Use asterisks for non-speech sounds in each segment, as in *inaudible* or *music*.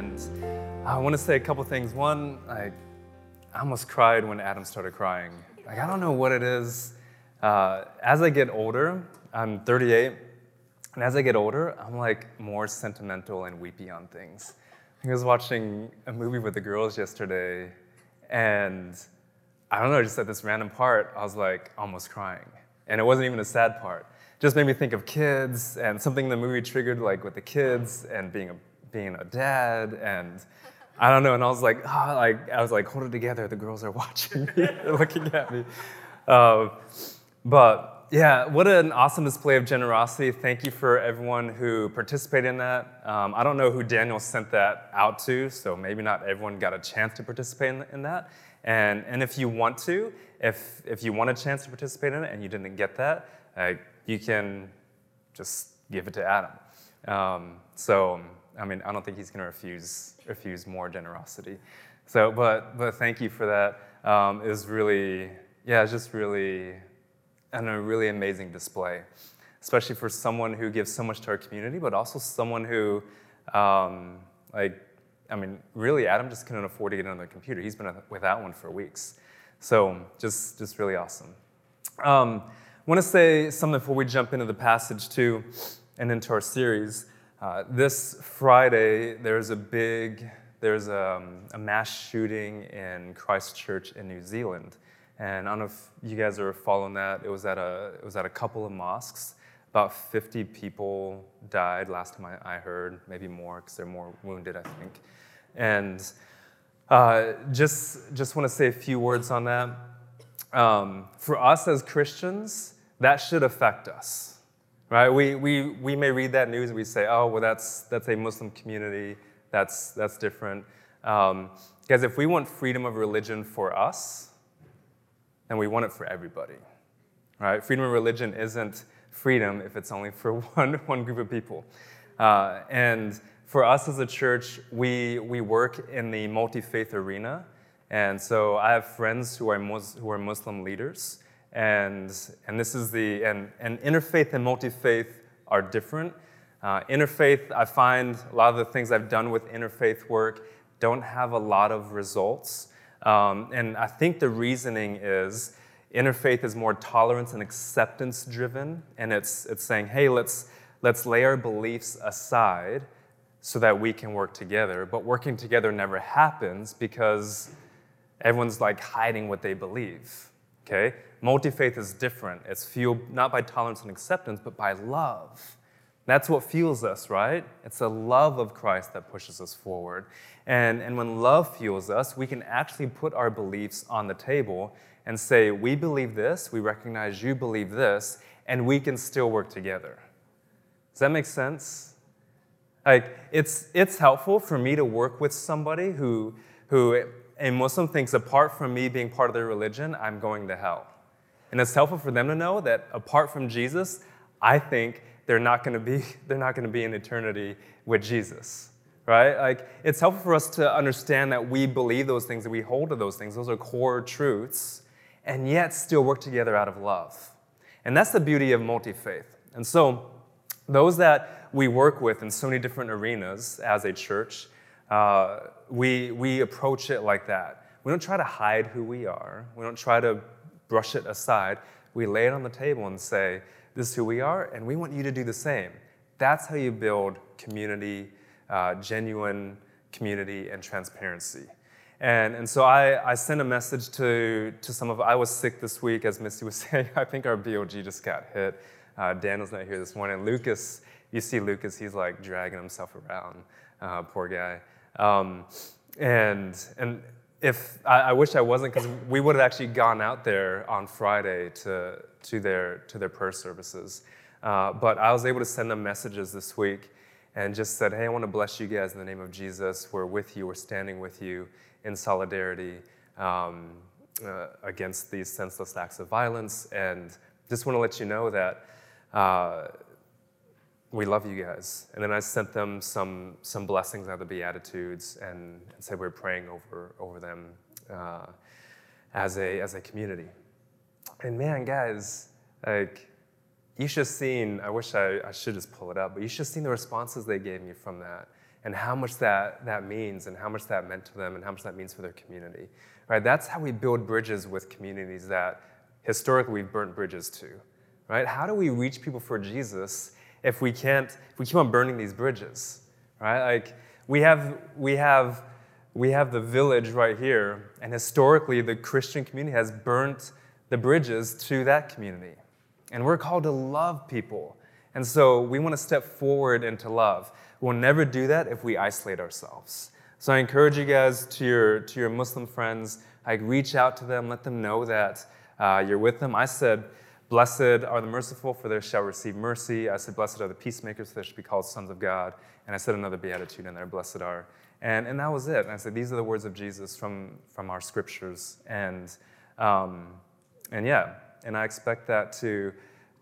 And I want to say a couple things. One, I, almost cried when Adam started crying. Like I don't know what it is. Uh, as I get older, I'm 38, and as I get older, I'm like more sentimental and weepy on things. I was watching a movie with the girls yesterday, and I don't know, just at this random part, I was like almost crying. And it wasn't even a sad part. Just made me think of kids and something the movie triggered, like with the kids and being a, being a dad. And I don't know, and I was like, oh, like, I was like, hold it together, the girls are watching me, *laughs* they're looking at me. Uh, but yeah, what an awesome display of generosity. Thank you for everyone who participated in that. Um, I don't know who Daniel sent that out to, so maybe not everyone got a chance to participate in, in that. And, and if you want to, if, if you want a chance to participate in it and you didn't get that, uh, you can just give it to Adam. Um, so, I mean, I don't think he's going to refuse, refuse more generosity. So, but, but thank you for that. Um, it was really, yeah, it's just really and a really amazing display, especially for someone who gives so much to our community, but also someone who, um, like, I mean, really, Adam just couldn't afford to get another computer. He's been without one for weeks. So just, just really awesome. Um, I want to say something before we jump into the passage too, and into our series. Uh, this Friday, there's a big, there's a, um, a mass shooting in Christchurch in New Zealand. And I don't know if you guys are following that. It was at a, it was at a couple of mosques. About 50 people died last time I, I heard, maybe more because they're more wounded, I think. And uh, just, just want to say a few words on that. Um, for us as Christians, that should affect us, right? We, we, we may read that news and we say, oh, well, that's, that's a Muslim community, that's, that's different. Um, because if we want freedom of religion for us, then we want it for everybody. Right? Freedom of religion isn't freedom if it's only for *laughs* one, one group of people. Uh, and for us as a church, we, we work in the multi faith arena. And so I have friends who are, Mus- who are Muslim leaders. And, and this is the, and, and interfaith and multi faith are different. Uh, interfaith, I find a lot of the things I've done with interfaith work don't have a lot of results um, and I think the reasoning is interfaith is more tolerance and acceptance driven, and it's, it's saying, hey, let's, let's lay our beliefs aside so that we can work together. But working together never happens because everyone's like hiding what they believe. Okay? Multi faith is different. It's fueled not by tolerance and acceptance, but by love. That's what fuels us, right? It's the love of Christ that pushes us forward. And, and when love fuels us, we can actually put our beliefs on the table and say, We believe this, we recognize you believe this, and we can still work together. Does that make sense? Like, it's, it's helpful for me to work with somebody who, who a Muslim thinks apart from me being part of their religion, I'm going to hell. And it's helpful for them to know that apart from Jesus, I think they're not going to be *laughs* they're not going to be in eternity with Jesus right? Like it's helpful for us to understand that we believe those things that we hold to those things. Those are core truths and yet still work together out of love. And that's the beauty of multi-faith. And so those that we work with in so many different arenas as a church uh, we, we approach it like that we don't try to hide who we are we don't try to brush it aside we lay it on the table and say this is who we are, and we want you to do the same. That's how you build community, uh, genuine community, and transparency. And, and so I, I sent a message to, to some of, I was sick this week, as Misty was *laughs* saying. I think our BOG just got hit. Uh, Daniel's not here this morning. Lucas, you see Lucas, he's like dragging himself around, uh, poor guy. Um, and, and if I, I wish I wasn't, because we would have actually gone out there on Friday to, to, their, to their prayer services. Uh, but I was able to send them messages this week. and just said, Hey, I want to bless you guys in the name of Jesus. We're with you, we're standing with you in solidarity um, uh, against these senseless acts of violence. And just want to let you know that uh, we love you guys. And then I sent them some, some blessings out of the Beatitudes and, and said we are praying over, over them uh, as, a, as a community. And man, guys, like, you should have seen, I wish I, I should just pull it up, but you should have seen the responses they gave me from that and how much that, that means and how much that meant to them and how much that means for their community. Right? That's how we build bridges with communities that historically we've burnt bridges to. Right? How do we reach people for Jesus if we can't, if we keep on burning these bridges? Right? Like we have, we have, we have the village right here, and historically the Christian community has burnt the bridges to that community. And we're called to love people. And so we want to step forward into love. We'll never do that if we isolate ourselves. So I encourage you guys to your, to your Muslim friends, like reach out to them, let them know that uh, you're with them. I said, Blessed are the merciful, for they shall receive mercy. I said, Blessed are the peacemakers, for they shall be called sons of God. And I said another beatitude in there, Blessed are. And, and that was it. And I said, These are the words of Jesus from, from our scriptures. And, um, and yeah, and I expect that to,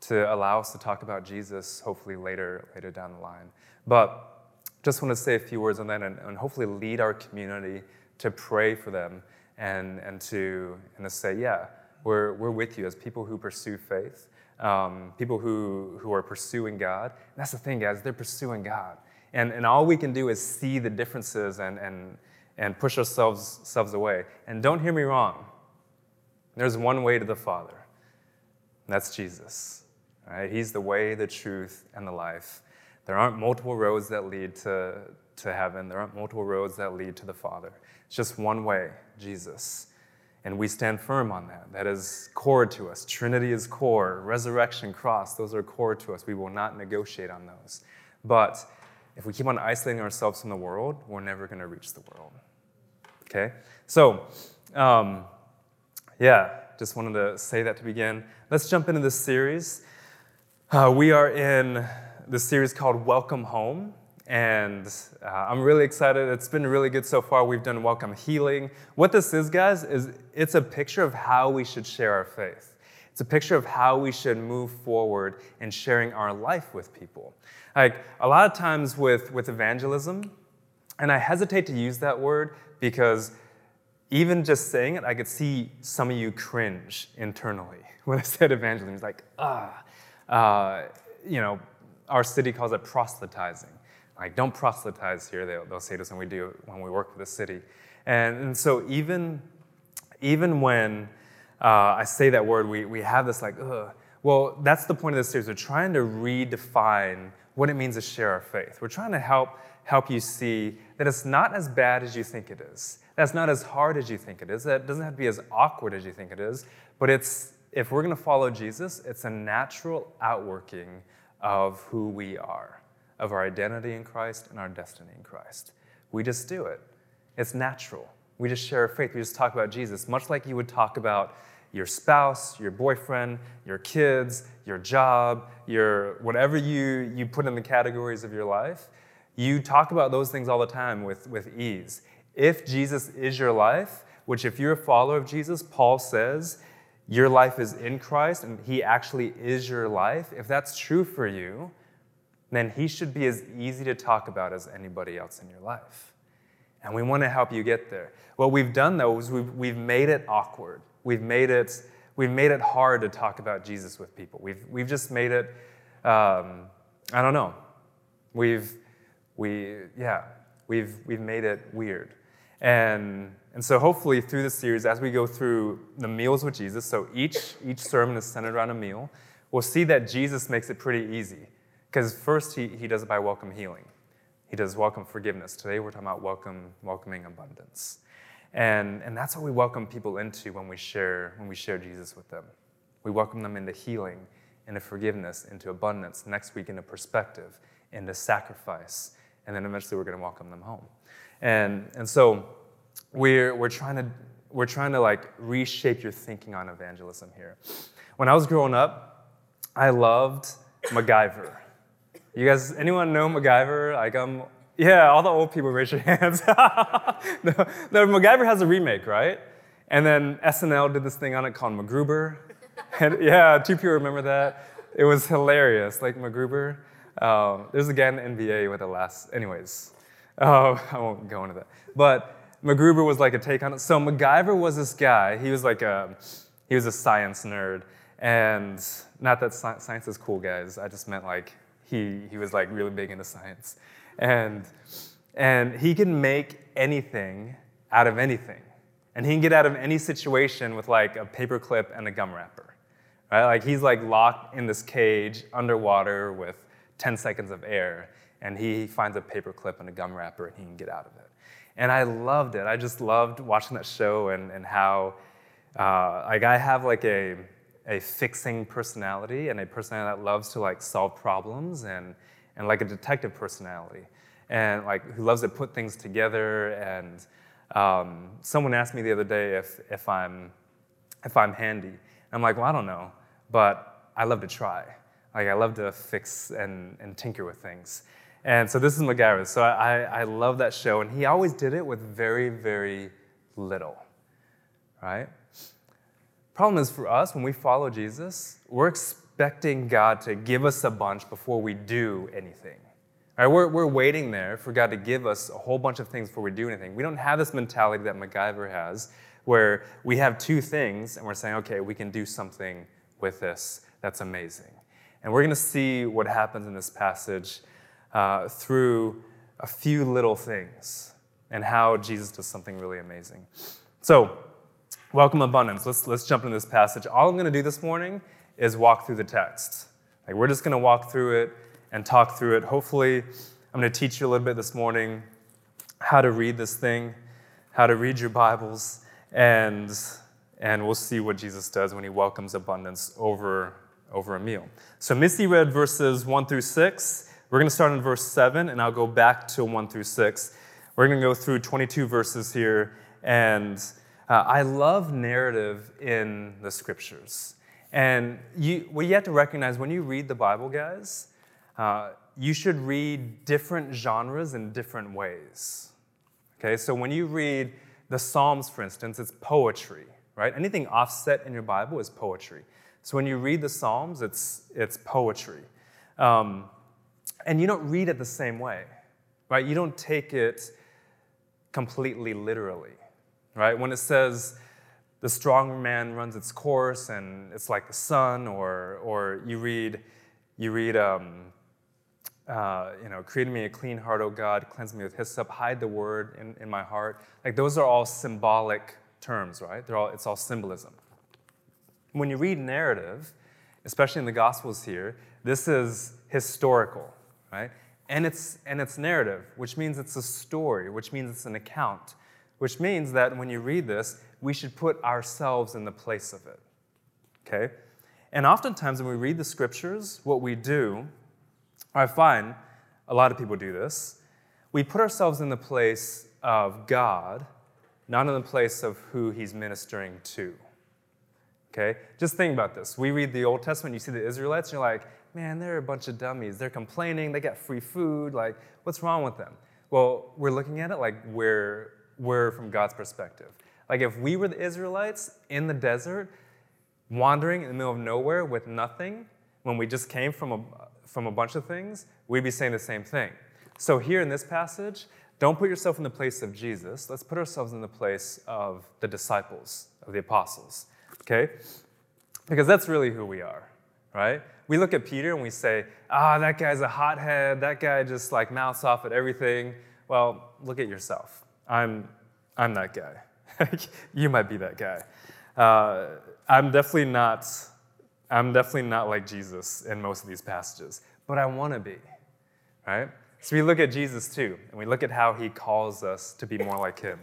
to allow us to talk about Jesus hopefully later, later down the line. But just want to say a few words on that and, and hopefully lead our community to pray for them and, and, to, and to say, yeah, we're, we're with you as people who pursue faith, um, people who, who are pursuing God. And that's the thing, guys, they're pursuing God. And, and all we can do is see the differences and, and, and push ourselves, ourselves away. And don't hear me wrong, there's one way to the Father. That's Jesus. Right? He's the way, the truth, and the life. There aren't multiple roads that lead to, to heaven. There aren't multiple roads that lead to the Father. It's just one way, Jesus. And we stand firm on that. That is core to us. Trinity is core. Resurrection, cross, those are core to us. We will not negotiate on those. But if we keep on isolating ourselves from the world, we're never going to reach the world. Okay? So, um, yeah, just wanted to say that to begin. Let's jump into this series. Uh, we are in this series called Welcome Home, and uh, I'm really excited. It's been really good so far. We've done Welcome Healing. What this is, guys, is it's a picture of how we should share our faith. It's a picture of how we should move forward in sharing our life with people. Like a lot of times with, with evangelism, and I hesitate to use that word because even just saying it, I could see some of you cringe internally *laughs* when I said evangelism. It's like, ah, uh, you know, our city calls it proselytizing. Like, don't proselytize here, they'll, they'll say to us when we do, when we work for the city. And, and so even, even when uh, I say that word, we, we have this like, ugh. Well, that's the point of this series. We're trying to redefine what it means to share our faith. We're trying to help, help you see that it's not as bad as you think it is that's not as hard as you think it is. That doesn't have to be as awkward as you think it is. But it's, if we're going to follow Jesus, it's a natural outworking of who we are, of our identity in Christ and our destiny in Christ. We just do it. It's natural. We just share our faith. We just talk about Jesus, much like you would talk about your spouse, your boyfriend, your kids, your job, your whatever you, you put in the categories of your life. You talk about those things all the time with, with ease. If Jesus is your life, which if you're a follower of Jesus, Paul says your life is in Christ and he actually is your life, if that's true for you, then he should be as easy to talk about as anybody else in your life. And we want to help you get there. What we've done though is we've, we've made it awkward. We've made it, we've made it hard to talk about Jesus with people. We've, we've just made it, um, I don't know. We've, we, yeah, we've, we've made it weird. And, and so hopefully through this series, as we go through the meals with Jesus, so each, each sermon is centered around a meal, we'll see that Jesus makes it pretty easy. Because first he, he does it by welcome healing. He does welcome forgiveness. Today we're talking about welcome, welcoming abundance. And, and that's what we welcome people into when we share when we share Jesus with them. We welcome them into healing, into forgiveness, into abundance, next week into perspective, into sacrifice, and then eventually we're going to welcome them home. And, and so we're, we're, trying to, we're trying to like reshape your thinking on evangelism here. When I was growing up, I loved MacGyver. You guys, anyone know MacGyver? Like, um, yeah, all the old people raise your *laughs* hands. no, no, MacGyver has a remake, right? And then SNL did this thing on it called MacGruber. And yeah, two people remember that. It was hilarious, like MacGruber. Um, there's a guy in the NBA with a last, anyways. Oh, *laughs* I won't go into that. But MacGruber was like a take on it. So MacGyver was this guy. He was like a, he was a science nerd, and not that science is cool, guys. I just meant like he he was like really big into science, and and he can make anything out of anything, and he can get out of any situation with like a paper clip and a gum wrapper, right? Like he's like locked in this cage underwater with 10 seconds of air, and he finds a paper clip and a gum wrapper, and he can get out of it. And I loved it. I just loved watching that show and, and how, uh, like, I have like a, a fixing personality and a personality that loves to like solve problems and, and like a detective personality and like who loves to put things together. And um, someone asked me the other day if, if, I'm, if I'm handy. And I'm like, well, I don't know, but I love to try. Like, I love to fix and, and tinker with things. And so this is MacGyver. So I, I love that show. And he always did it with very, very little, right? Problem is for us, when we follow Jesus, we're expecting God to give us a bunch before we do anything. Right? We're, we're waiting there for God to give us a whole bunch of things before we do anything. We don't have this mentality that MacGyver has, where we have two things and we're saying, okay, we can do something with this that's amazing. And we're going to see what happens in this passage uh, through a few little things and how Jesus does something really amazing. So, welcome abundance. Let's, let's jump into this passage. All I'm going to do this morning is walk through the text. Like, we're just going to walk through it and talk through it. Hopefully, I'm going to teach you a little bit this morning how to read this thing, how to read your Bibles, and, and we'll see what Jesus does when he welcomes abundance over over a meal. So Missy read verses 1 through 6. We're going to start in verse 7, and I'll go back to 1 through 6. We're going to go through 22 verses here, and uh, I love narrative in the scriptures. And you, what you have to recognize when you read the Bible, guys, uh, you should read different genres in different ways. Okay, so when you read the Psalms, for instance, it's poetry, right? Anything offset in your Bible is poetry. So when you read the Psalms, it's, it's poetry. Um, and you don't read it the same way, right? You don't take it completely literally, right? When it says, the strong man runs its course and it's like the sun, or, or you read, you read um, uh, you know, create me a clean heart, O God, cleanse me with hyssop, hide the word in, in my heart. Like those are all symbolic terms, right? They're all, it's all symbolism. When you read narrative, especially in the Gospels here, this is historical, right? And it's, and it's narrative, which means it's a story, which means it's an account, which means that when you read this, we should put ourselves in the place of it, okay? And oftentimes when we read the scriptures, what we do, I find a lot of people do this, we put ourselves in the place of God, not in the place of who he's ministering to. Okay? Just think about this. We read the Old Testament, you see the Israelites, and you're like, man, they're a bunch of dummies. They're complaining, they got free food. Like, what's wrong with them? Well, we're looking at it like we're, we're from God's perspective. Like, if we were the Israelites in the desert, wandering in the middle of nowhere with nothing, when we just came from a, from a bunch of things, we'd be saying the same thing. So, here in this passage, don't put yourself in the place of Jesus. Let's put ourselves in the place of the disciples, of the apostles okay? Because that's really who we are, right? We look at Peter and we say, ah, oh, that guy's a hothead. That guy just like mouths off at everything. Well, look at yourself. I'm, I'm that guy. *laughs* you might be that guy. Uh, I'm definitely not. I'm definitely not like Jesus in most of these passages, but I want to be, right? So we look at Jesus too, and we look at how he calls us to be more like him.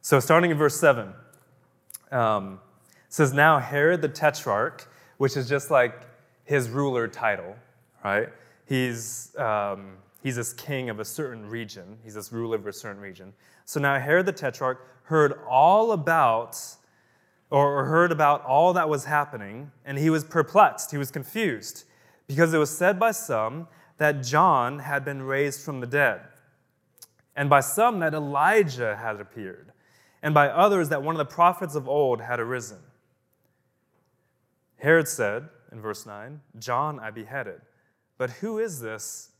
So starting in verse 7, um, says, Now Herod the Tetrarch, which is just like his ruler title, right? He's, um, he's this king of a certain region, he's this ruler of a certain region. So now Herod the Tetrarch heard all about, or heard about all that was happening, and he was perplexed, he was confused, because it was said by some that John had been raised from the dead, and by some that Elijah had appeared, and by others that one of the prophets of old had arisen. Herod said in verse 9, John I beheaded, but who is this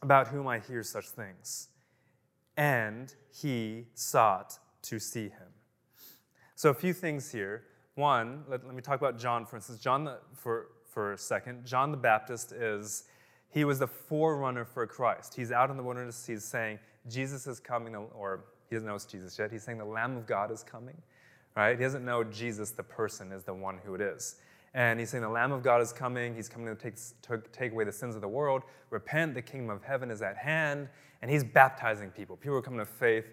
about whom I hear such things? And he sought to see him. So, a few things here. One, let, let me talk about John, for instance. John, the, for, for a second, John the Baptist is, he was the forerunner for Christ. He's out in the wilderness, he's saying, Jesus is coming, or he doesn't know it's Jesus yet. He's saying the Lamb of God is coming, right? He doesn't know Jesus, the person, is the one who it is. And he's saying the Lamb of God is coming. He's coming to take, to take away the sins of the world. Repent, the kingdom of heaven is at hand. And he's baptizing people. People are coming to faith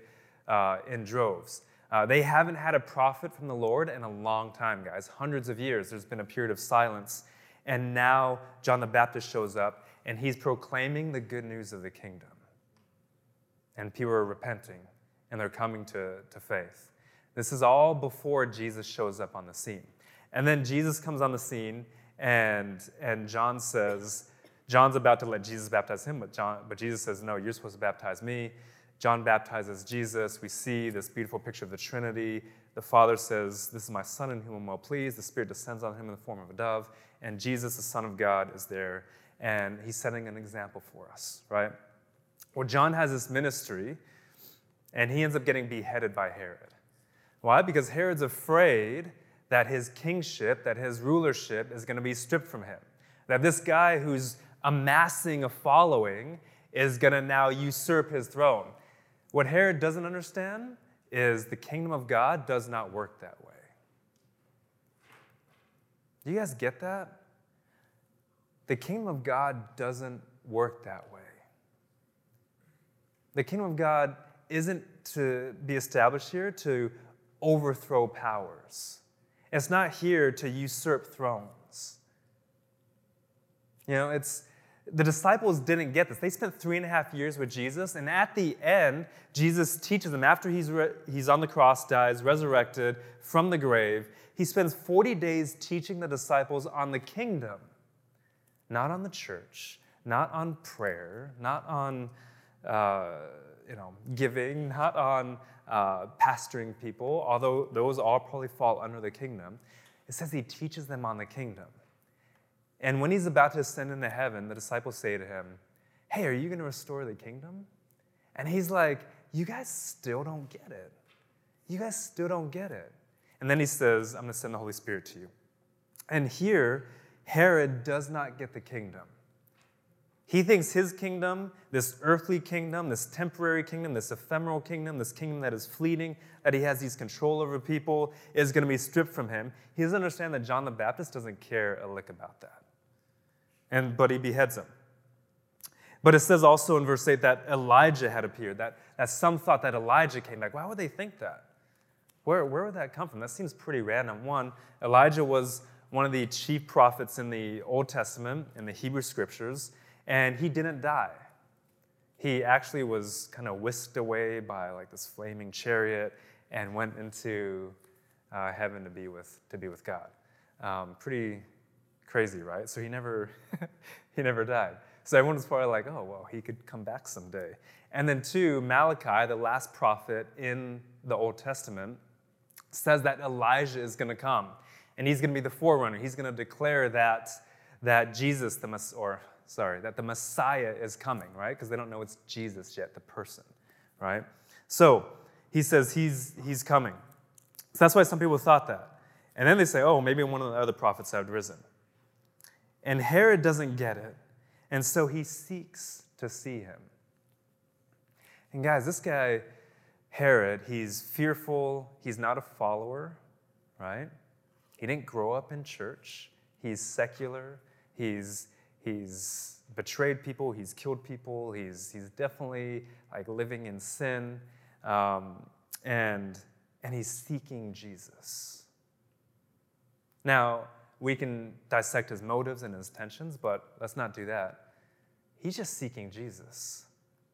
uh, in droves. Uh, they haven't had a prophet from the Lord in a long time, guys. Hundreds of years. There's been a period of silence. And now John the Baptist shows up and he's proclaiming the good news of the kingdom. And people are repenting and they're coming to, to faith. This is all before Jesus shows up on the scene. And then Jesus comes on the scene and, and John says, John's about to let Jesus baptize him, but, John, but Jesus says, No, you're supposed to baptize me. John baptizes Jesus. We see this beautiful picture of the Trinity. The Father says, This is my Son in whom I'm well pleased. The Spirit descends on him in the form of a dove. And Jesus, the Son of God, is there. And he's setting an example for us, right? Well, John has this ministry, and he ends up getting beheaded by Herod. Why? Because Herod's afraid that his kingship, that his rulership is going to be stripped from him. That this guy who's amassing a following is going to now usurp his throne. What Herod doesn't understand is the kingdom of God does not work that way. Do you guys get that? The kingdom of God doesn't work that way. The kingdom of God isn't to be established here to overthrow powers. It's not here to usurp thrones. You know, it's the disciples didn't get this. They spent three and a half years with Jesus, and at the end, Jesus teaches them after he's, re- he's on the cross, dies, resurrected from the grave, he spends 40 days teaching the disciples on the kingdom, not on the church, not on prayer, not on uh, you know, giving, not on uh, pastoring people, although those all probably fall under the kingdom. It says he teaches them on the kingdom. And when he's about to ascend into heaven, the disciples say to him, Hey, are you going to restore the kingdom? And he's like, You guys still don't get it. You guys still don't get it. And then he says, I'm going to send the Holy Spirit to you. And here, Herod does not get the kingdom. He thinks his kingdom, this earthly kingdom, this temporary kingdom, this ephemeral kingdom, this kingdom that is fleeting, that he has these control over people, is going to be stripped from him. He doesn't understand that John the Baptist doesn't care a lick about that. And, but he beheads him. But it says also in verse 8 that Elijah had appeared, that, that some thought that Elijah came back. Why would they think that? Where, where would that come from? That seems pretty random. One, Elijah was one of the chief prophets in the Old Testament, in the Hebrew scriptures. And he didn't die. He actually was kind of whisked away by like this flaming chariot and went into uh, heaven to be with, to be with God. Um, pretty crazy, right? So he never, *laughs* he never died. So everyone was probably like, oh, well, he could come back someday. And then, two, Malachi, the last prophet in the Old Testament, says that Elijah is going to come and he's going to be the forerunner. He's going to declare that, that Jesus, the Messiah, or sorry, that the Messiah is coming, right? Because they don't know it's Jesus yet, the person, right? So he says he's, he's coming. So that's why some people thought that. And then they say, oh, maybe one of the other prophets had risen. And Herod doesn't get it. And so he seeks to see him. And guys, this guy, Herod, he's fearful. He's not a follower, right? He didn't grow up in church. He's secular. He's, He's betrayed people, he's killed people, he's, he's definitely like living in sin, um, and, and he's seeking Jesus. Now, we can dissect his motives and his intentions, but let's not do that. He's just seeking Jesus.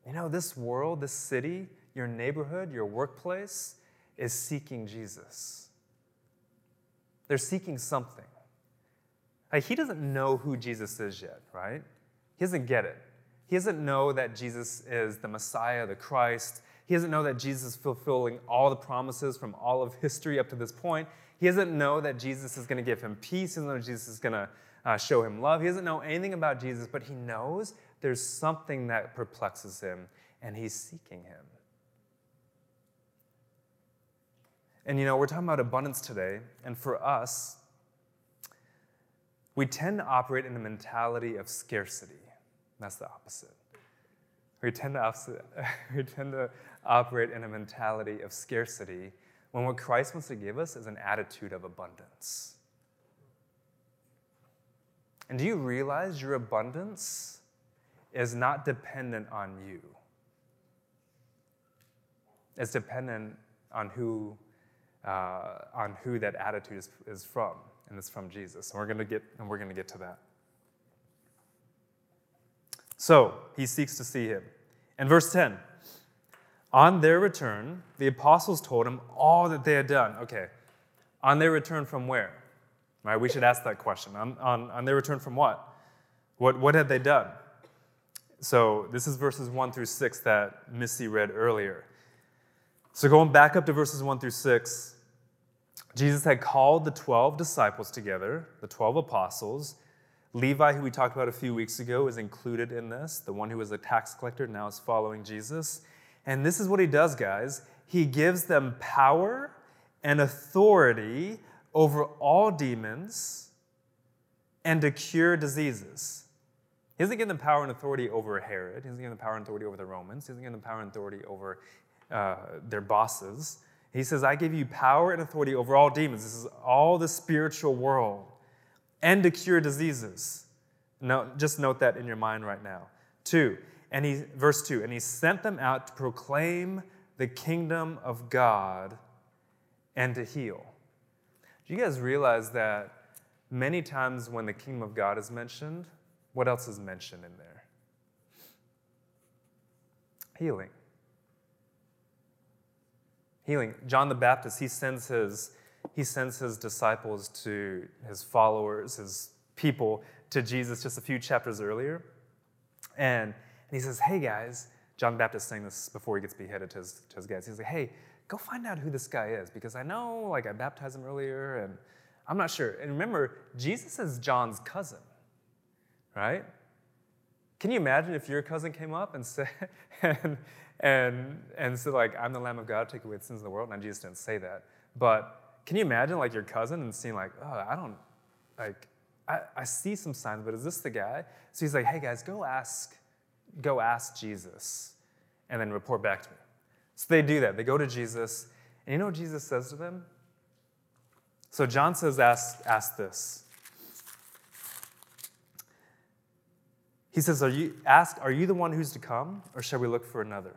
You know, this world, this city, your neighborhood, your workplace is seeking Jesus. They're seeking something. Like, he doesn't know who Jesus is yet, right? He doesn't get it. He doesn't know that Jesus is the Messiah, the Christ. He doesn't know that Jesus is fulfilling all the promises from all of history up to this point. He doesn't know that Jesus is going to give him peace. He doesn't know Jesus is going to uh, show him love. He doesn't know anything about Jesus, but he knows there's something that perplexes him, and he's seeking him. And you know, we're talking about abundance today, and for us, we tend to operate in a mentality of scarcity. That's the opposite. We tend to, opposite, *laughs* we tend to operate in a mentality of scarcity when what Christ wants to give us is an attitude of abundance. And do you realize your abundance is not dependent on you? It's dependent on who, uh, on who that attitude is, is from, and it's from Jesus. And we're going to get, and we're going to get to that. So he seeks to see him. And verse 10 on their return, the apostles told him all that they had done. Okay, on their return from where? Right, we should ask that question. On, on, on their return from what? what? What had they done? So this is verses 1 through 6 that Missy read earlier. So going back up to verses 1 through 6, Jesus had called the 12 disciples together, the 12 apostles. Levi, who we talked about a few weeks ago, is included in this. The one who was a tax collector now is following Jesus. And this is what he does, guys. He gives them power and authority over all demons and to cure diseases. He doesn't give them power and authority over Herod. He doesn't give them power and authority over the Romans. He doesn't give them power and authority over uh, their bosses. He says, I give you power and authority over all demons. This is all the spiritual world and to cure diseases. No, just note that in your mind right now. Two, and he, verse 2, and he sent them out to proclaim the kingdom of God and to heal. Do you guys realize that many times when the kingdom of God is mentioned, what else is mentioned in there? Healing. Healing. John the Baptist, he sends his, he sends his disciples to his followers, his people, to Jesus just a few chapters earlier. And and he says, Hey guys, John the Baptist saying this before he gets beheaded to his, to his guys. He's like, Hey, go find out who this guy is because I know, like, I baptized him earlier and I'm not sure. And remember, Jesus is John's cousin, right? Can you imagine if your cousin came up and *laughs* said, and, and, and said, like, I'm the Lamb of God, take away the sins of the world? Now, Jesus didn't say that. But can you imagine, like, your cousin and seeing, like, oh, I don't, like, I, I see some signs, but is this the guy? So he's like, hey, guys, go ask go ask Jesus and then report back to me. So they do that. They go to Jesus, and you know what Jesus says to them? So John says, ask, ask this. He says, Are you ask, are you the one who's to come, or shall we look for another?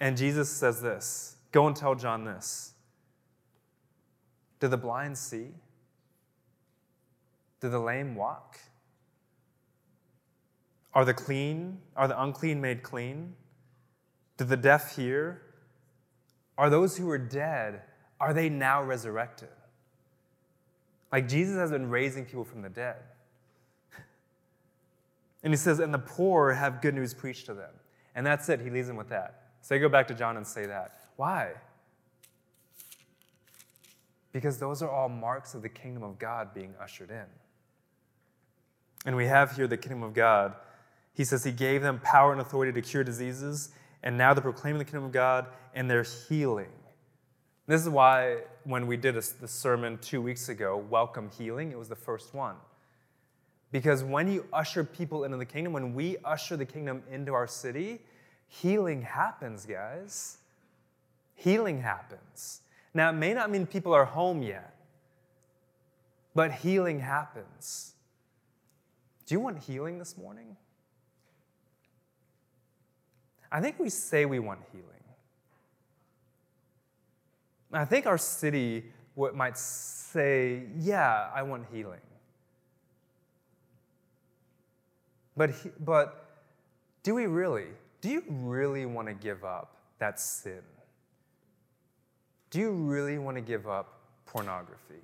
And Jesus says this: Go and tell John this. Do the blind see? Do the lame walk? Are the clean, are the unclean made clean? Do the deaf hear? Are those who were dead, are they now resurrected? Like Jesus has been raising people from the dead. *laughs* And he says, and the poor have good news preached to them. And that's it. He leaves them with that. So they go back to John and say that. Why? Because those are all marks of the kingdom of God being ushered in. And we have here the kingdom of God he says he gave them power and authority to cure diseases, and now they're proclaiming the kingdom of God and they're healing. This is why when we did a, the sermon two weeks ago, Welcome Healing, it was the first one. Because when you usher people into the kingdom, when we usher the kingdom into our city, healing happens, guys. Healing happens. Now, it may not mean people are home yet, but healing happens. Do you want healing this morning? I think we say we want healing. I think our city might say, yeah, I want healing. But, but do we really? Do you really want to give up that sin? Do you really want to give up pornography?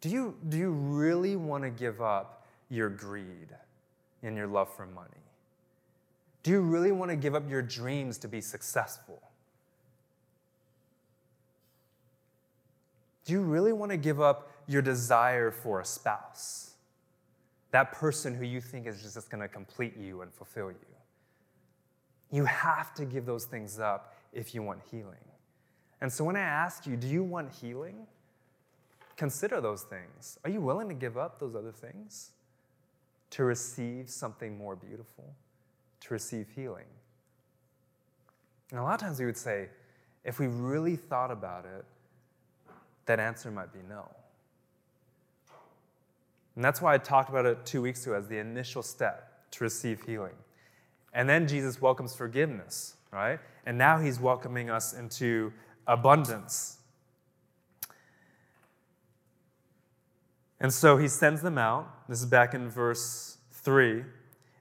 Do you, do you really want to give up your greed and your love for money? Do you really want to give up your dreams to be successful? Do you really want to give up your desire for a spouse? That person who you think is just going to complete you and fulfill you. You have to give those things up if you want healing. And so when I ask you, do you want healing? Consider those things. Are you willing to give up those other things to receive something more beautiful, to receive healing? And a lot of times we would say, if we really thought about it, that answer might be no. And that's why I talked about it two weeks ago as the initial step to receive healing. And then Jesus welcomes forgiveness, right? And now he's welcoming us into abundance. And so he sends them out. This is back in verse 3.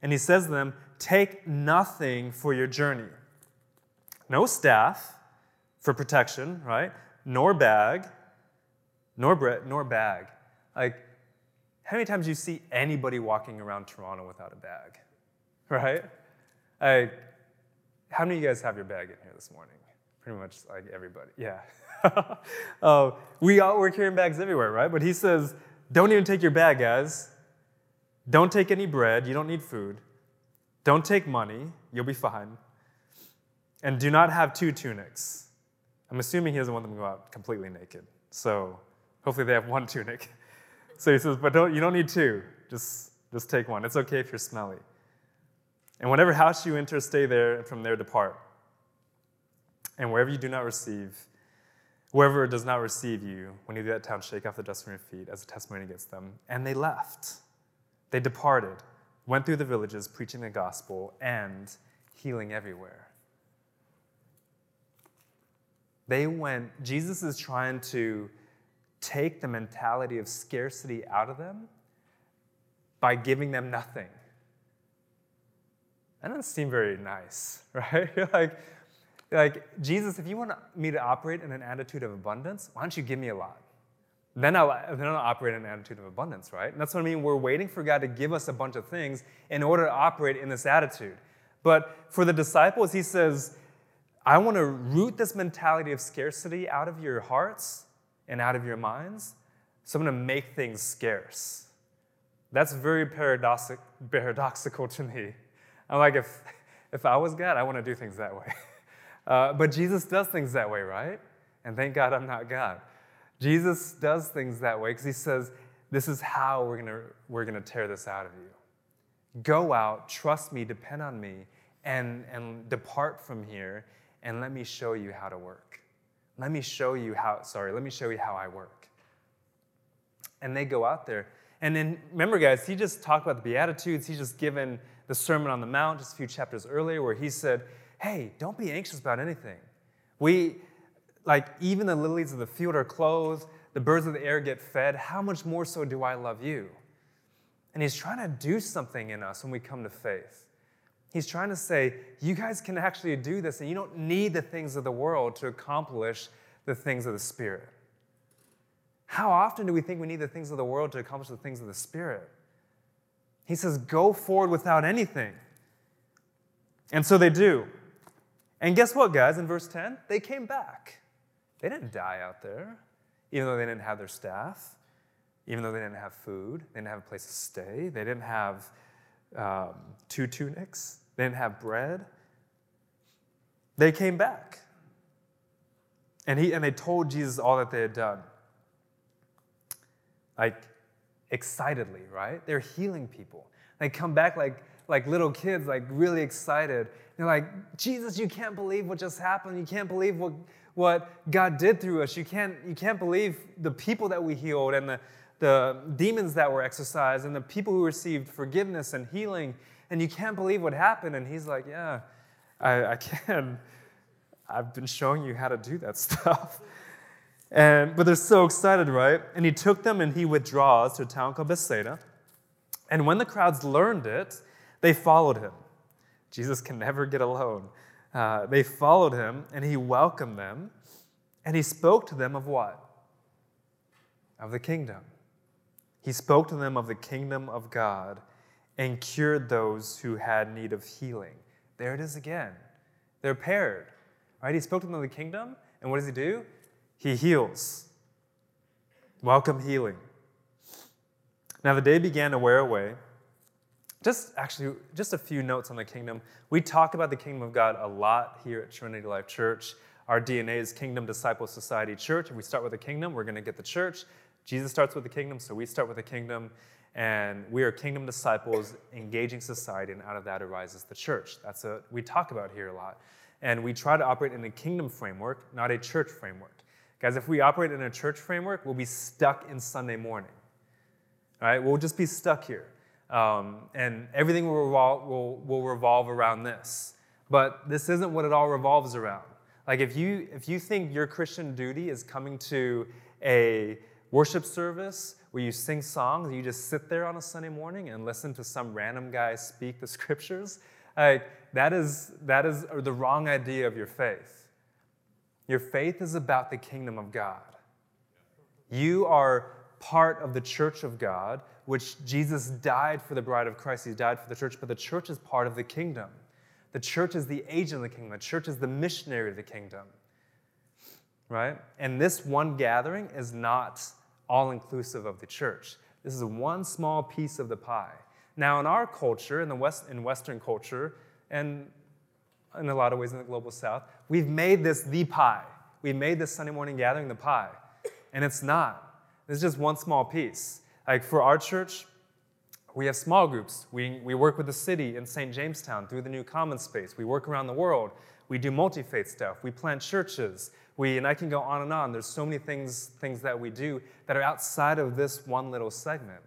And he says to them, Take nothing for your journey. No staff for protection, right? Nor bag, nor bread, nor bag. Like, how many times do you see anybody walking around Toronto without a bag? *laughs* Right? Like, how many of you guys have your bag in here this morning? Pretty much like everybody. Yeah. *laughs* uh, we all, we're carrying bags everywhere, right? But he says, don't even take your bag, guys. Don't take any bread. You don't need food. Don't take money. You'll be fine. And do not have two tunics. I'm assuming he doesn't want them to go out completely naked. So hopefully they have one tunic. *laughs* So he says, but don't, you don't need two. Just, just take one. It's okay if you're smelly. And whatever house you enter, stay there, and from there depart. And wherever you do not receive, Whoever does not receive you, when you leave that town, shake off the dust from your feet as a testimony against them. And they left. They departed, went through the villages, preaching the gospel and healing everywhere. They went, Jesus is trying to take the mentality of scarcity out of them by giving them nothing. That doesn't seem very nice, *laughs* right? *laughs* like, like, Jesus, if you want me to operate in an attitude of abundance, why don't you give me a lot? Then I'll, then I'll operate in an attitude of abundance, right? And that's what I mean. We're waiting for God to give us a bunch of things in order to operate in this attitude. But for the disciples, he says, I want to root this mentality of scarcity out of your hearts and out of your minds. So I'm going to make things scarce. That's very paradoxic, *laughs* paradoxical to me. I'm like, if, *laughs* if I was God, I want to do things that way. *laughs* Uh, but Jesus does things that way, right? And thank God I'm not God. Jesus does things that way because he says, This is how we're going we're gonna tear this out of you. Go out, trust me, depend on me, and, and depart from here, and let me show you how to work. Let me show you how, sorry, let me show you how I work. And they go out there. And then remember, guys, he just talked about the Beatitudes. He's just given the Sermon on the Mount just a few chapters earlier, where he said, hey, don't be anxious about anything. We, like, even the lilies of the field are clothed, the birds of the air get fed. How much more so do I love you? And he's trying to do something in us when we come to faith. He's trying to say, you guys can actually do this, and you don't need the things of the world to accomplish the things of the Spirit. How often do we think we need the things of the world to accomplish the things of the Spirit? He says, go forward without anything. And so they do. And guess what, guys? In verse 10, they came back. They didn't die out there, even though they didn't have their staff, even though they didn't have food, they didn't have a place to stay, they didn't have um, two tunics, they didn't have bread. They came back. And, he, and they told Jesus all that they had done. Like, excitedly, right? They're healing people. They come back like, like little kids, like really excited. They're like, Jesus, you can't believe what just happened. You can't believe what, what God did through us. You can't, you can't believe the people that we healed and the, the demons that were exorcised and the people who received forgiveness and healing. And you can't believe what happened. And he's like, Yeah, I, I can. I've been showing you how to do that *laughs* stuff. And, but they're so excited, right? And he took them and he withdraws to a town called Bethsaida. And when the crowds learned it, they followed him. Jesus can never get alone. Uh, they followed him and he welcomed them and he spoke to them of what? Of the kingdom. He spoke to them of the kingdom of God and cured those who had need of healing. There it is again. They're paired, right? He spoke to them of the kingdom, and what does he do? He heals. Welcome healing. Now the day began to wear away. Just actually, just a few notes on the kingdom. We talk about the kingdom of God a lot here at Trinity Life Church. Our DNA is Kingdom Disciple Society Church. If we start with the kingdom, we're going to get the church. Jesus starts with the kingdom, so we start with the kingdom. And we are kingdom disciples engaging society, and out of that arises the church. That's what we talk about here a lot. And we try to operate in a kingdom framework, not a church framework. Guys, if we operate in a church framework, we'll be stuck in Sunday morning. All right, we'll just be stuck here. Um, and everything will revolve, will, will revolve around this. But this isn't what it all revolves around. Like if you if you think your Christian duty is coming to a worship service where you sing songs, you just sit there on a Sunday morning and listen to some random guy speak the *laughs* scriptures, like that is that is the wrong idea of your faith. Your faith is about the kingdom of God. You are part of the church of God, which Jesus died for the bride of Christ. He died for the church, but the church is part of the kingdom. The church is the agent of the kingdom. The church is the missionary of the kingdom. Right? And this one gathering is not all inclusive of the church. This is one small piece of the pie. Now, in our culture, in the West, in Western culture, and in a lot of ways in the global South, we've made this the pie. We made this Sunday morning gathering the pie. And it's not. It's just one small piece. Like for our church, we have small groups. We, we work with the city in St. Jamestown through the new common space. We work around the world. We do multi faith stuff. We plant churches. We, and I can go on and on. There's so many things, things that we do that are outside of this one little segment.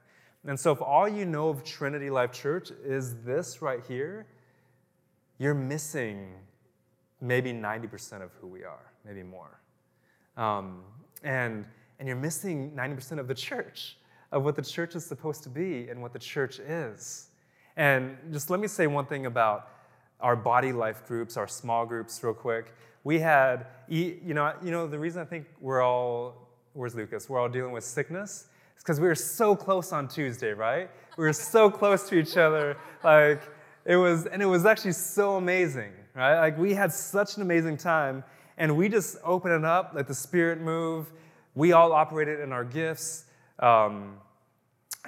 And so, if all you know of Trinity Life Church is this right here, you're missing maybe 90% of who we are, maybe more. Um, and, and you're missing 90% of the church of what the church is supposed to be and what the church is. And just let me say one thing about our body life groups, our small groups, real quick. We had, you know, you know the reason I think we're all, where's Lucas? We're all dealing with sickness. It's because we were so close on Tuesday, right? We were so close to each other. Like, it was, and it was actually so amazing, right? Like, we had such an amazing time, and we just opened it up, let the Spirit move. We all operated in our gifts. Um,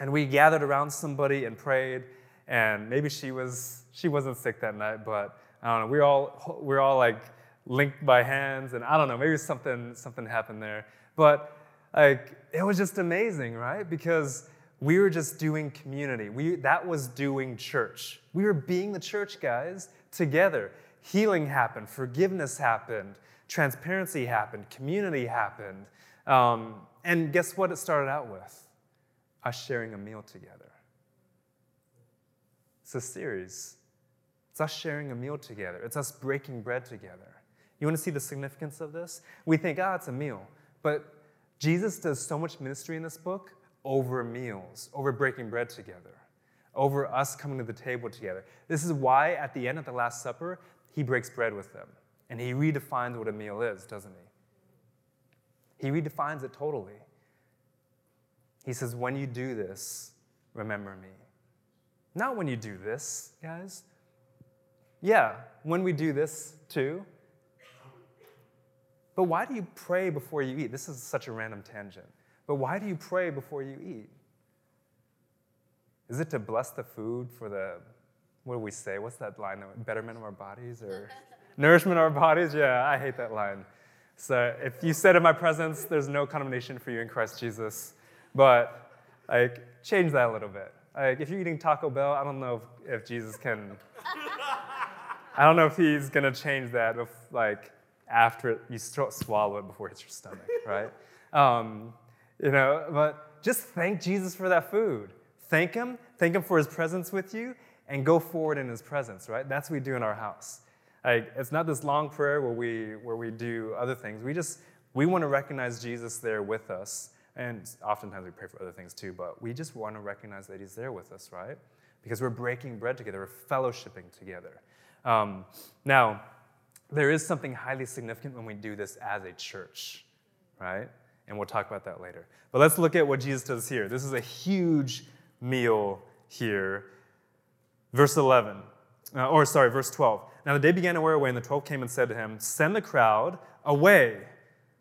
and we gathered around somebody and prayed, and maybe she was she wasn't sick that night, but I don't know. We are all we are all like linked by hands, and I don't know. Maybe something something happened there, but like it was just amazing, right? Because we were just doing community. We that was doing church. We were being the church guys together. Healing happened, forgiveness happened, transparency happened, community happened. Um, and guess what it started out with? Us sharing a meal together. It's a series. It's us sharing a meal together. It's us breaking bread together. You want to see the significance of this? We think, ah, oh, it's a meal. But Jesus does so much ministry in this book over meals, over breaking bread together, over us coming to the table together. This is why at the end of the Last Supper, he breaks bread with them. And he redefines what a meal is, doesn't he? He redefines it totally. He says, When you do this, remember me. Not when you do this, guys. Yeah, when we do this too. But why do you pray before you eat? This is such a random tangent. But why do you pray before you eat? Is it to bless the food for the, what do we say? What's that line? Betterment of our bodies or *laughs* nourishment of our bodies? Yeah, I hate that line. So if you said in my presence, there's no condemnation for you in Christ Jesus. But like, change that a little bit. Like, if you're eating Taco Bell, I don't know if, if Jesus can. *laughs* I don't know if he's gonna change that. If, like after it, you swallow it before it hits your stomach, right? Um, you know, but just thank Jesus for that food. Thank him. Thank him for his presence with you, and go forward in his presence. Right? That's what we do in our house. Like, it's not this long prayer where we where we do other things. We just we want to recognize Jesus there with us and oftentimes we pray for other things too, but we just want to recognize that He's there with us, right? Because we're breaking bread together, we're fellowshipping together. Um, now, there is something highly significant when we do this as a church, right? And we'll talk about that later. But let's look at what Jesus does here. This is a huge meal here. Verse 11, uh, or sorry, verse 12. Now the day began to wear away, and the twelve came and said to him, Send the crowd away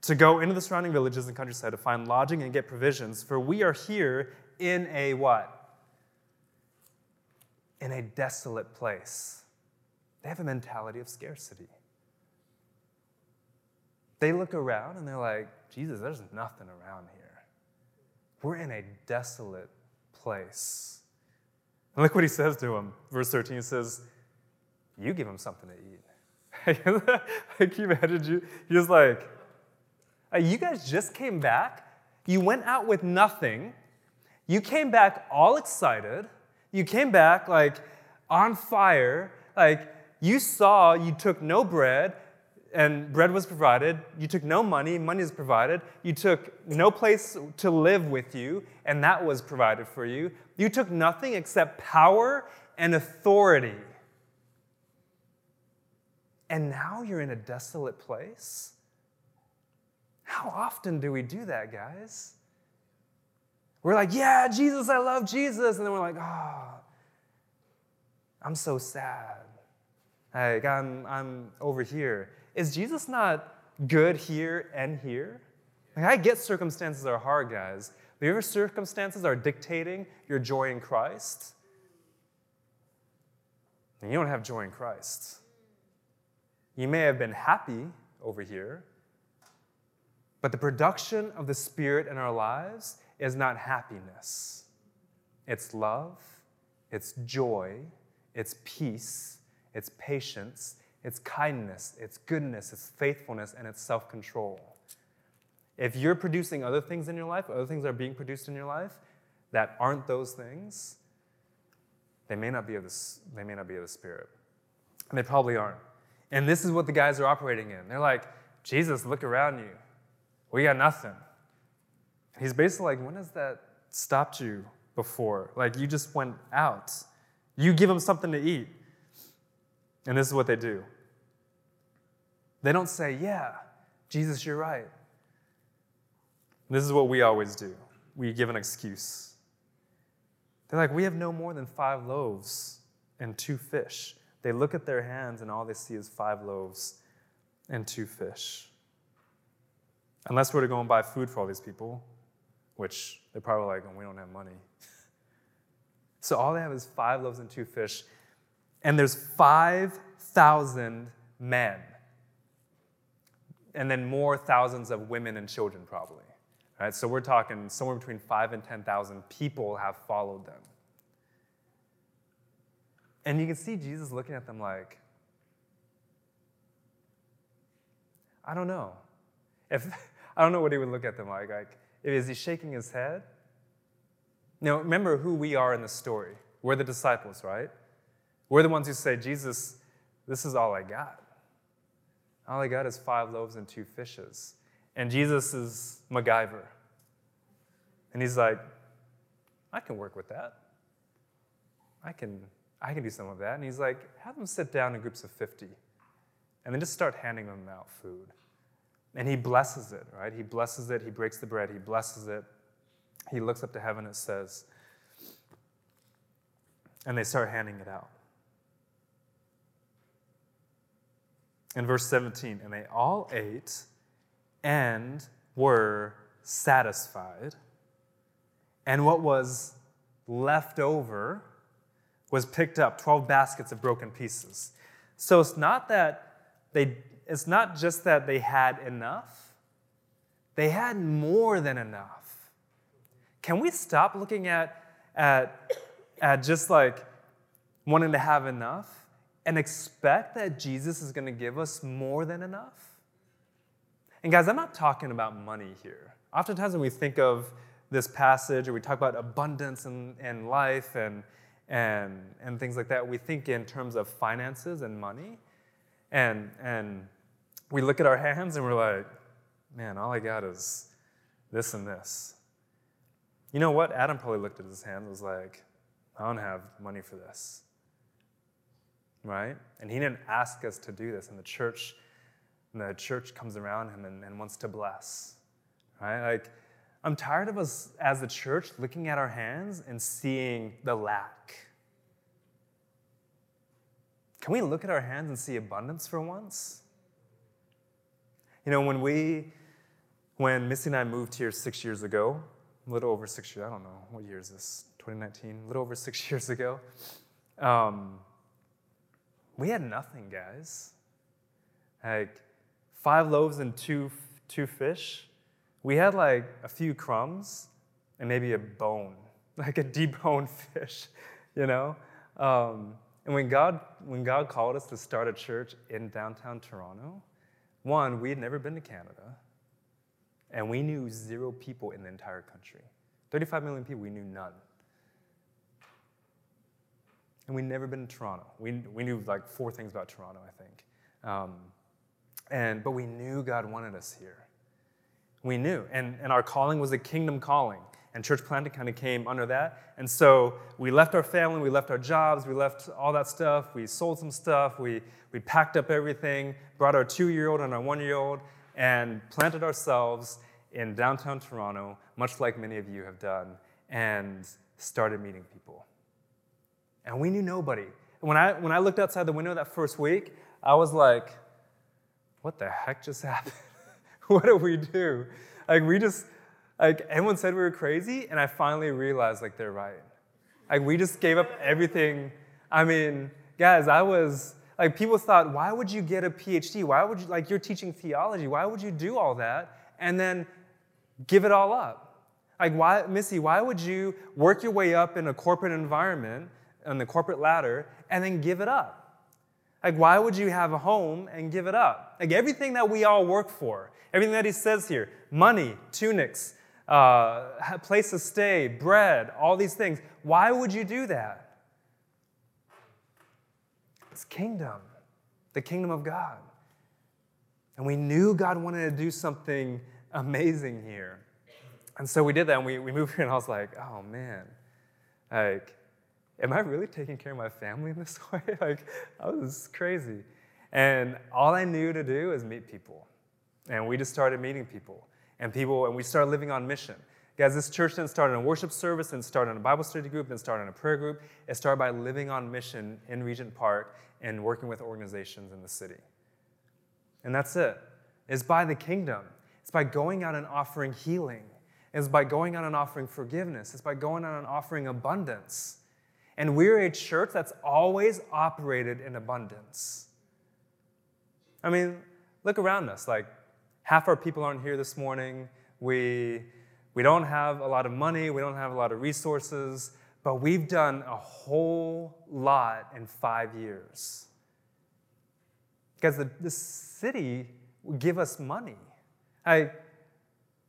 to go into the surrounding villages and countryside to find lodging and get provisions, for we are here in a what? In a desolate place. They have a mentality of scarcity. They look around and they're like, Jesus, there's nothing around here. We're in a desolate place. And look what he says to him. Verse 13 he says, You give him something to eat. *laughs* Can you imagine you? He's like, You guys just came back. You went out with nothing. You came back all excited. You came back like on fire. Like you saw, you took no bread and bread was provided. You took no money, money is provided. You took no place to live with you, and that was provided for you. You took nothing except power and authority. And now you're in a desolate place? How often do we do that, guys? We're like, yeah, Jesus, I love Jesus. And then we're like, oh, I'm so sad. Like, I'm, I'm over here is Jesus not good here and here? Like, I get circumstances are hard, guys. But your circumstances are dictating your joy in Christ, and you don't have joy in Christ. You may have been happy over here, but the production of the Spirit in our lives is not happiness. It's love, it's joy, it's peace, it's patience, it's kindness, it's goodness, it's faithfulness, and it's self control. If you're producing other things in your life, other things are being produced in your life that aren't those things, they may not be of the, they may not be of the Spirit. And they probably aren't. And this is what the guys are operating in. They're like, Jesus, look around you. We got nothing. He's basically like, when has that stopped you before? Like, you just went out. You give them something to eat. And this is what they do they don't say, Yeah, Jesus, you're right. This is what we always do we give an excuse. They're like, We have no more than five loaves and two fish. They look at their hands, and all they see is five loaves and two fish. Unless we're to go and buy food for all these people, which they're probably like, oh, we don't have money. *laughs* so all they have is five loaves and two fish and there's 5,000 men. And then more thousands of women and children, probably. Right? So we're talking somewhere between 5 and 10,000 people have followed them. And you can see Jesus looking at them like, I don't know. If *laughs* I don't know what he would look at them like. Like, is he shaking his head? Now, remember who we are in the story. We're the disciples, right? We're the ones who say, Jesus, this is all I got. All I got is five loaves and two fishes. And Jesus is MacGyver. And he's like, I can work with that. I can, I can do some of that. And he's like, have them sit down in groups of 50 and then just start handing them out food. And he blesses it, right? He blesses it. He breaks the bread. He blesses it. He looks up to heaven, it says. And they start handing it out. In verse 17, and they all ate and were satisfied. And what was left over was picked up 12 baskets of broken pieces. So it's not that they it's not just that they had enough. They had more than enough. Can we stop looking at at at just like wanting to have enough and expect that Jesus is going to give us more than enough? And guys, I'm not talking about money here. Oftentimes, when we think of this passage or we talk about abundance and, in life and, and, and things like that, we think in terms of finances and money. And, and we look at our hands and we're like, man, all I got is this and this. You know what? Adam probably looked at his hand and was like, I don't have money for this right? And he didn't ask us to do this. And the church, and the church comes around him and, and wants to bless, right? Like, I'm tired of us as a church looking at our hands and seeing the lack. Can we look at our hands and see abundance for once? You know, when we, when Missy and I moved here six years ago, a little over six years, I don't know, what year is this? 2019, a little over six *laughs* years ago. Um, we had nothing, guys. Like five loaves and two, two fish. We had like a few crumbs and maybe a bone, *laughs* like a deboned *laughs* fish, you know? Um, and when God, when God called us to start a church in downtown Toronto, one, we had never been to Canada, and we knew zero people in the entire country. 35 million people, we knew none. And we'd never been to Toronto. We, we knew like four things about Toronto, I think. Um, and, but we knew God wanted us here. We knew. And, and our calling was a kingdom calling. And church planting kind of came under that. And so we left our family, we left our jobs, we left all that stuff. We sold some stuff. We, we packed up everything, brought our two year old and our one year old, and planted ourselves in downtown Toronto, much like many of you have done, and started meeting people. And we knew nobody. When I, when I looked outside the window that first week, I was like, what the heck just *laughs* happened? what do we do? Like, we just, like, everyone said we were crazy, and I finally realized, like, they're right. Like, we just gave up everything. I mean, guys, I was, like, people thought, why would you get a PhD? Why would you, like, you're teaching theology. Why would you do all that and then give it all up? Like, why, Missy, why would you work your way up in a corporate environment, on the corporate ladder, and then give it up? Like, why would you have a home and give it up? Like, everything that we all work for, everything that he says here money, tunics, uh, place to stay, bread, all these things. Why would you do that? It's kingdom, the kingdom of God. And we knew God wanted to do something amazing here. And so we did that, and we, we moved here, and I was like, oh man, like, am I really taking care of my family in this *laughs* way? like, I was crazy. And all I knew to do is meet people. And we just started meeting people. And people, and we started living on mission. Guys, this church didn't start in a worship service, and start in a Bible study group, then start in a prayer group. It started by living on mission in Regent Park and working with organizations in the city. And that's it. It's by the kingdom. It's by going out and offering healing. It's by going out and offering forgiveness. It's by going out and offering abundance. And we're a church that's always operated in abundance. I mean, look around us. Like, half our people aren't here this morning. We, we don't have a lot of money. We don't have a lot of resources. But we've done a whole lot in five years. Because the, the city would give us money. I,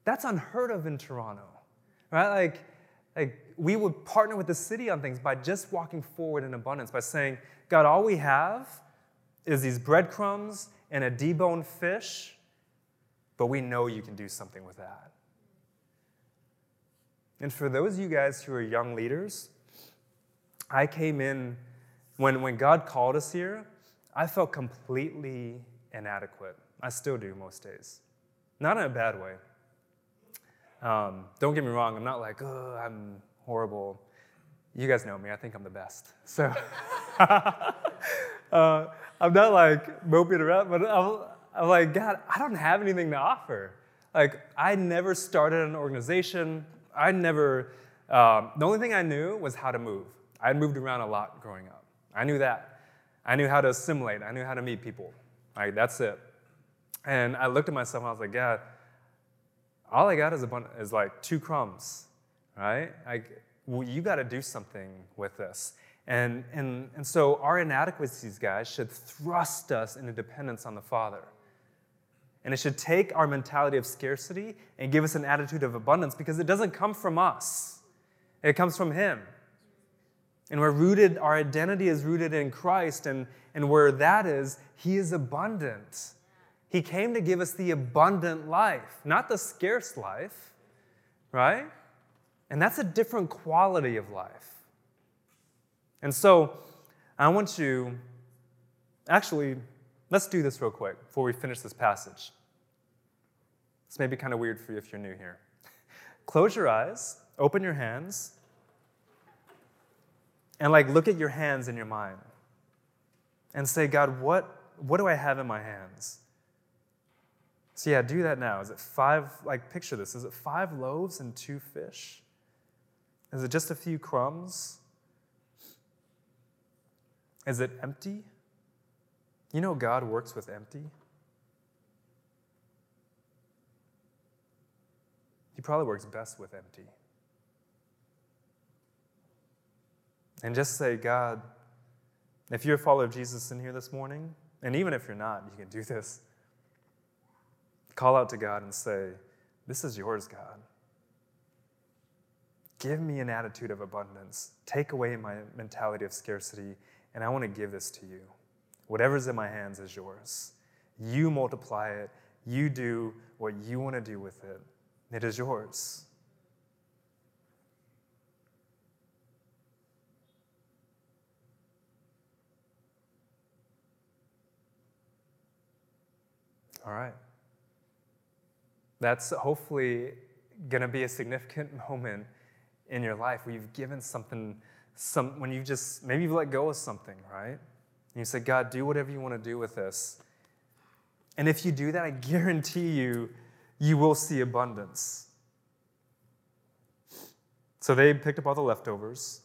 that's unheard of in Toronto, right? Like, like we would partner with the city on things by just walking forward in abundance, by saying, God, all we have is these breadcrumbs and a deboned fish, but we know you can do something with that. And for those of you guys who are young leaders, I came in, when, when God called us here, I felt completely inadequate. I still do most days. Not in a bad way. Um, don't get me wrong, I'm not like, oh, I'm horrible. You guys know me, I think I'm the best. So *laughs* uh, I'm not like moping around, but I'm, I'm like, God, I don't have anything to offer. Like, I never started an organization. I never, um, the only thing I knew was how to move. I moved around a lot growing up. I knew that. I knew how to assimilate. I knew how to meet people. Like, that's it. And I looked at myself and I was like, God, all I got is, a bunch, is like two crumbs, right? Like, well, you got to do something with this. And, and, and so our inadequacies, guys, should thrust us into dependence on the Father. And it should take our mentality of scarcity and give us an attitude of abundance because it doesn't come from us, it comes from Him. And we're rooted, our identity is rooted in Christ, and, and where that is, He is abundant. He came to give us the abundant life, not the scarce life, right? And that's a different quality of life. And so I want to actually, let's do this real quick before we finish this passage. This may be kind of weird for you if you're new here. *laughs* Close your eyes, open your hands, and like look at your hands in your mind and say, God, what, what do I have in my hands? So, yeah, do that now. Is it five, like, picture this. Is it five loaves and two fish? Is it just a few crumbs? Is it empty? You know, God works with empty. He probably works best with empty. And just say, God, if you're a follower of Jesus in here this morning, and even if you're not, you can do this. Call out to God and say, This is yours, God. Give me an attitude of abundance. Take away my mentality of scarcity, and I want to give this to you. Whatever's in my hands is yours. You multiply it. You do what you want to do with it. It is yours. All right. That's hopefully going to be a significant *laughs* moment in your life where you've given something, some, when you've just, maybe you've let go of something, right? And you say, God, do whatever you want to do with this. And if you do that, I *laughs* guarantee you, you will see abundance. So they picked up all the leftovers,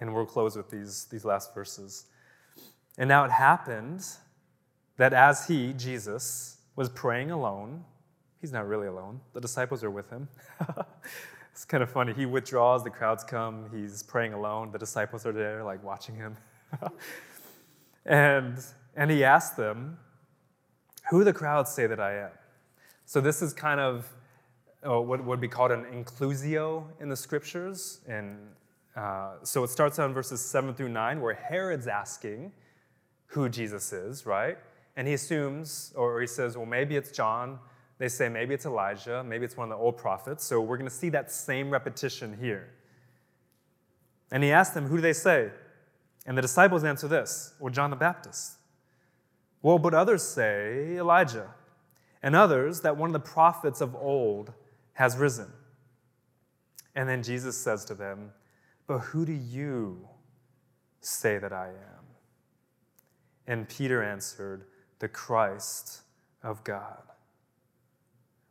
and we'll close with these, these last verses. And now it happened that as he, Jesus, was praying alone, he's not really alone, the disciples are with him. *laughs* it's kind of funny. He withdraws, the crowds come, he's praying alone, the disciples are there, like watching him. *laughs* and, and he asked them, Who the crowds say that I am? So this is kind of oh, what would be called an inclusio in the scriptures. And uh, so it starts on verses 7 through 9, where Herod's asking who Jesus is, right? And he assumes, or he says, well, maybe it's John. They say maybe it's Elijah, maybe it's one of the old prophets. So we're going to see that same repetition here. And he asked them, Who do they say? And the disciples answer this, Well, John the Baptist. Well, but others say Elijah, and others that one of the prophets of old has risen. And then Jesus says to them, But who do you say that I am? And Peter answered, the Christ of God.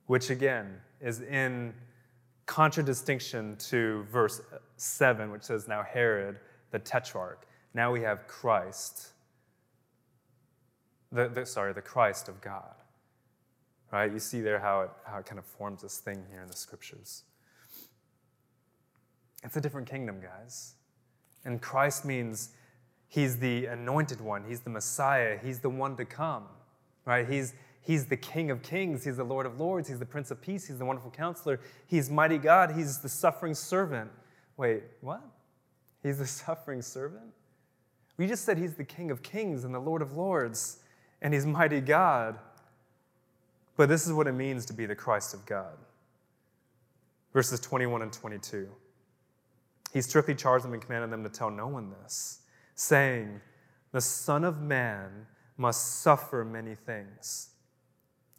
Which again is in contradistinction to verse 7, which says, Now Herod, the tetrarch. Now we have Christ, the, the, sorry, the Christ of God. Right? You see there how it, how it kind of forms this thing here in the scriptures. It's a different kingdom, guys. And Christ means He's the anointed one, He's the Messiah, He's the one to come, right? He's, he's the King of kings, He's the Lord of lords, He's the Prince of peace, He's the wonderful counselor, He's mighty God, He's the suffering servant. Wait, what? He's the *laughs* suffering servant? We just said He's the King of kings and the Lord of lords, and He's mighty God. But this is what it means to be the Christ of God. Verses 21 and 22. He strictly charged them and commanded them to tell no one this saying, The Son of Man must suffer many things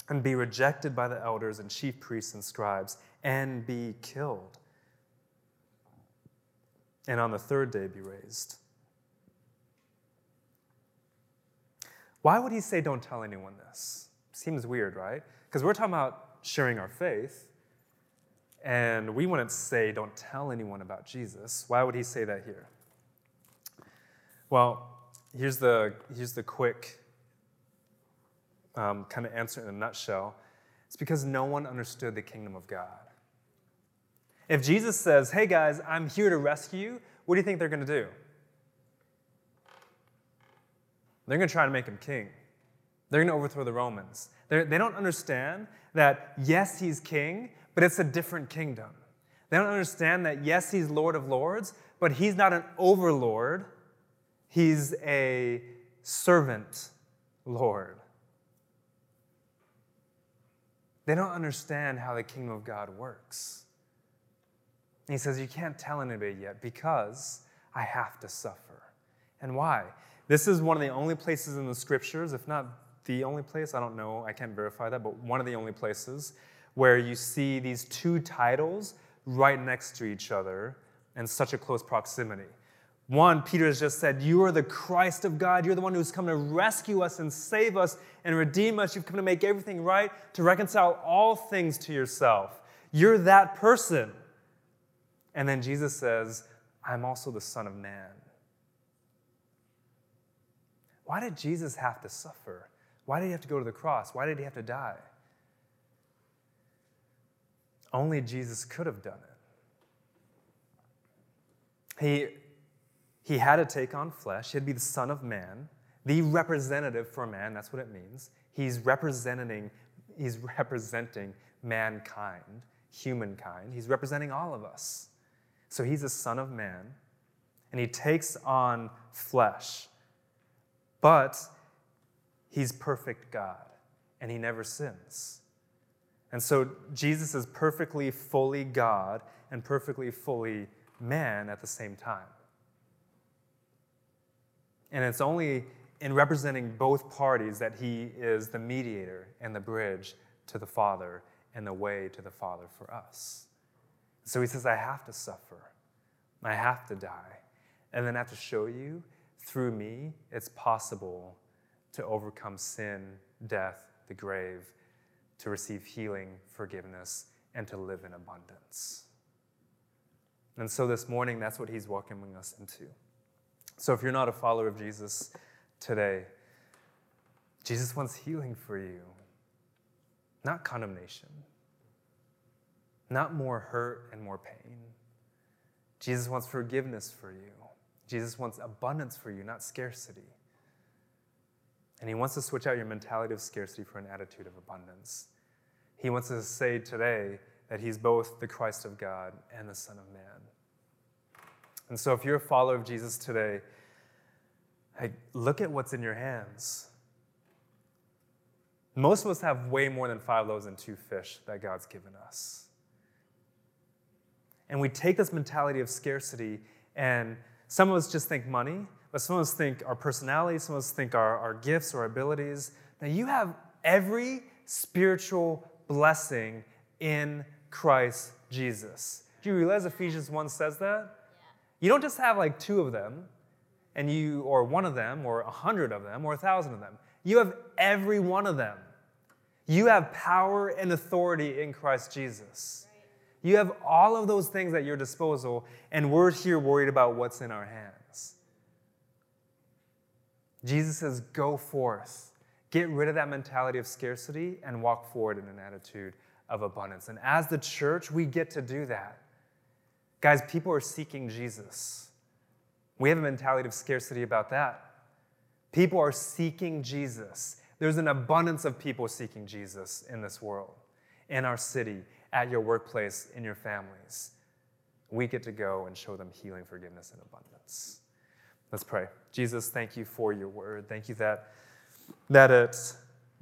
and be rejected by the elders and chief priests and scribes and be killed. And on the third day be raised. Why would he say, Don't tell anyone this? Seems weird, right? Because we're talking about sharing our faith, and we wouldn't say, Don't tell anyone about Jesus. Why would he say that here? Well, here's the, here's the quick um, kind of answer in a nutshell. It's because no one understood the kingdom of God. If Jesus says, hey guys, I'm here to rescue you, what do you think they're going to do? They're going to try to make him king. They're going to overthrow the Romans. They're, they do not understand that, yes, he's king, but it's a different kingdom. They don't understand that, yes, he's Lord of Lords, but he's not an overlord He's a servant Lord. They don't understand how the kingdom of God works. he says, You can't tell anybody yet because I have to suffer. And why? This is one of the only places in the scriptures, if not the only place, I don't know, I can't verify that, but one of the only places where you see these two titles right next to each other in such a close proximity. One, Peter has just said, You are the Christ of God. You're the one who's come to rescue us and save us and redeem us. You've come to make everything right, to reconcile all things to yourself. You're that person. And then Jesus says, I'm also the Son of Man. Why did Jesus have to suffer? Why did he have to go to the cross? Why did he have to die? Only Jesus could have done it. He he had to take on flesh. He'd be the Son of Man, the representative for man. That's what it means. He's representing, he's representing mankind, humankind. He's representing all of us. So he's the Son of Man, and he takes on flesh. But he's perfect God, and he never sins. And so Jesus is perfectly fully God and perfectly fully man at the same time. And it's only in representing both parties that he is the mediator and the bridge to the Father and the way to the Father for us. So he says, I have to suffer, I have to die. And then I have to show you through me it's possible to overcome sin, death, the grave, to receive healing, forgiveness, and to live in abundance. And so this morning, that's what he's welcoming us into. So if you're not a follower of Jesus today, Jesus wants healing for you, not condemnation, not more hurt and more pain. Jesus wants forgiveness for you. Jesus wants abundance for you, not scarcity. And he wants to switch out your mentality of scarcity for an attitude of abundance. He wants to say today that he's both the Christ of God and the Son of Man. And so, if you're a follower of Jesus today, hey, look at what's in your hands. Most of us have way more than five loaves and two fish that God's given us. And we take this mentality of scarcity, and some of us just think money, but some of us think our personality, some of us think our, our gifts or abilities. Now, you have every spiritual blessing in Christ Jesus. Do you realize Ephesians 1 says that? You don't just have like two of them, and you, or one of them, or a hundred of them, or a thousand of them. You have every one of them. You have power and authority in Christ Jesus. You have all of those things at your disposal, and we're here worried about what's in our hands. Jesus says, Go forth. Get rid of that mentality of scarcity and walk forward in an attitude of abundance. And as the church, we get to do that. Guys, people are seeking Jesus. We have a mentality of scarcity about that. People are seeking Jesus. There's an abundance of people seeking Jesus in this world, in our city, at your workplace, in your families. We get to go and show them healing, forgiveness, and abundance. Let's pray. Jesus, thank you for your word. Thank you that, that it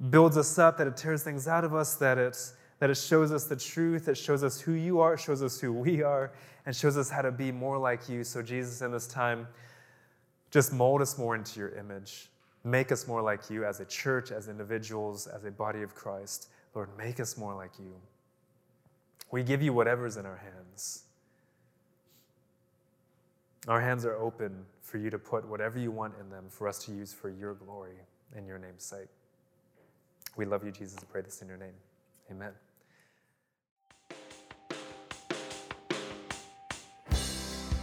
builds us up, that it tears things out of us, that it, that it shows us the truth, it shows us who you are, it shows us who we are, and shows us how to be more like you. So, Jesus, in this time, just mold us more into your image. Make us more like you as a church, as individuals, as a body of Christ. Lord, make us more like you. We give you whatever's in our hands. Our hands are open for you to put whatever you want in them for us to use for your glory in your name's sake. We love you, Jesus. I pray this in your name. Amen.